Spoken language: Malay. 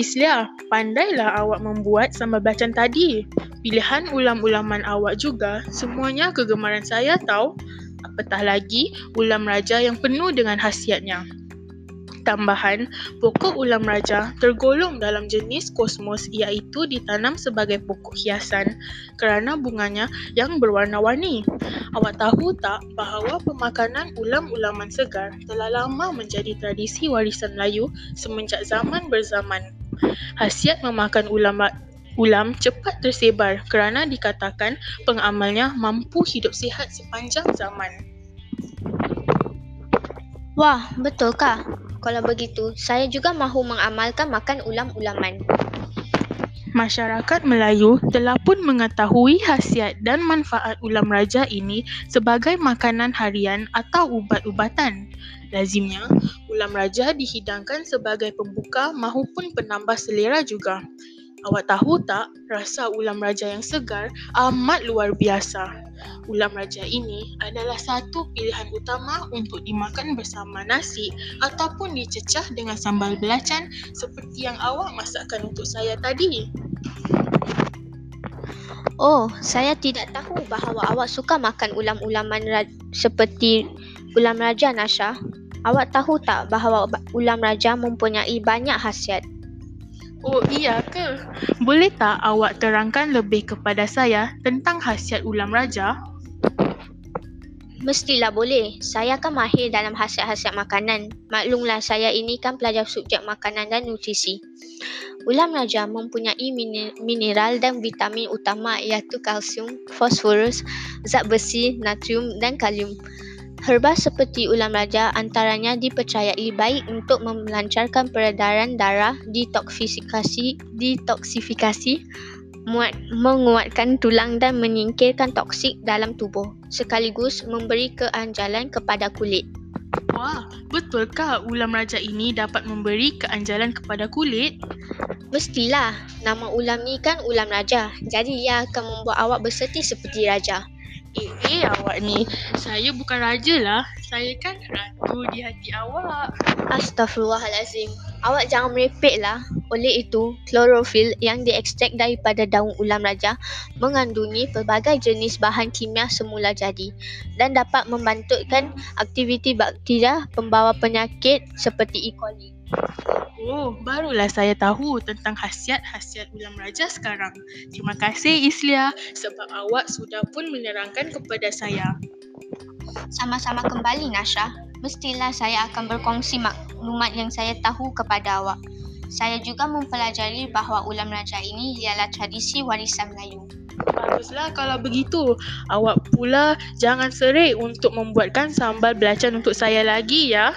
Islia, pandailah awak membuat sambal belacan tadi. Pilihan ulam-ulaman awak juga semuanya kegemaran saya tahu. Apatah lagi ulam raja yang penuh dengan khasiatnya. Tambahan, pokok ulam raja tergolong dalam jenis kosmos iaitu ditanam sebagai pokok hiasan kerana bunganya yang berwarna-warni. Awak tahu tak bahawa pemakanan ulam-ulaman segar telah lama menjadi tradisi warisan Melayu semenjak zaman berzaman. Hasiat memakan ulam ulam cepat tersebar kerana dikatakan pengamalnya mampu hidup sihat sepanjang zaman. Wah, betulkah? Kalau begitu, saya juga mahu mengamalkan makan ulam-ulaman. Masyarakat Melayu telah pun mengetahui khasiat dan manfaat ulam raja ini sebagai makanan harian atau ubat-ubatan. Lazimnya, ulam raja dihidangkan sebagai pembuka maupun penambah selera juga. Awak tahu tak, rasa ulam raja yang segar amat luar biasa. Ulam raja ini adalah satu pilihan utama untuk dimakan bersama nasi ataupun dicecah dengan sambal belacan seperti yang awak masakkan untuk saya tadi. Oh, saya tidak tahu bahawa awak suka makan ulam-ulaman ra- seperti ulam raja Nasha. Awak tahu tak bahawa ulam raja mempunyai banyak khasiat? Oh iya ke? Boleh tak awak terangkan lebih kepada saya tentang khasiat ulam raja? Mestilah boleh. Saya kan mahir dalam khasiat-khasiat makanan. Maklumlah saya ini kan pelajar subjek makanan dan nutrisi. Ulam raja mempunyai mineral dan vitamin utama iaitu kalsium, fosforus, zat besi, natrium dan kalium. Herba seperti ulam raja antaranya dipercayai baik untuk melancarkan peredaran darah, detoksifikasi, detoksifikasi, muat, menguatkan tulang dan menyingkirkan toksik dalam tubuh, sekaligus memberi keanjalan kepada kulit. Wah, betulkah ulam raja ini dapat memberi keanjalan kepada kulit? Mestilah, nama ulam ni kan ulam raja, jadi ia akan membuat awak berserti seperti raja. Eh, eh awak ni. Saya bukan raja lah. Saya kan ratu di hati awak. Astaghfirullahalazim. Awak jangan merepek lah. Oleh itu, klorofil yang diekstrak daripada daun ulam raja mengandungi pelbagai jenis bahan kimia semula jadi dan dapat membantukan aktiviti bakteria pembawa penyakit seperti E. coli. Oh, barulah saya tahu tentang khasiat-khasiat ulam raja sekarang. Terima kasih Islia sebab awak sudah pun menerangkan kepada saya. Sama-sama kembali Nasha. Mestilah saya akan berkongsi maklumat yang saya tahu kepada awak. Saya juga mempelajari bahawa ulam raja ini ialah tradisi warisan Melayu. Baguslah kalau begitu. Awak pula jangan serik untuk membuatkan sambal belacan untuk saya lagi ya.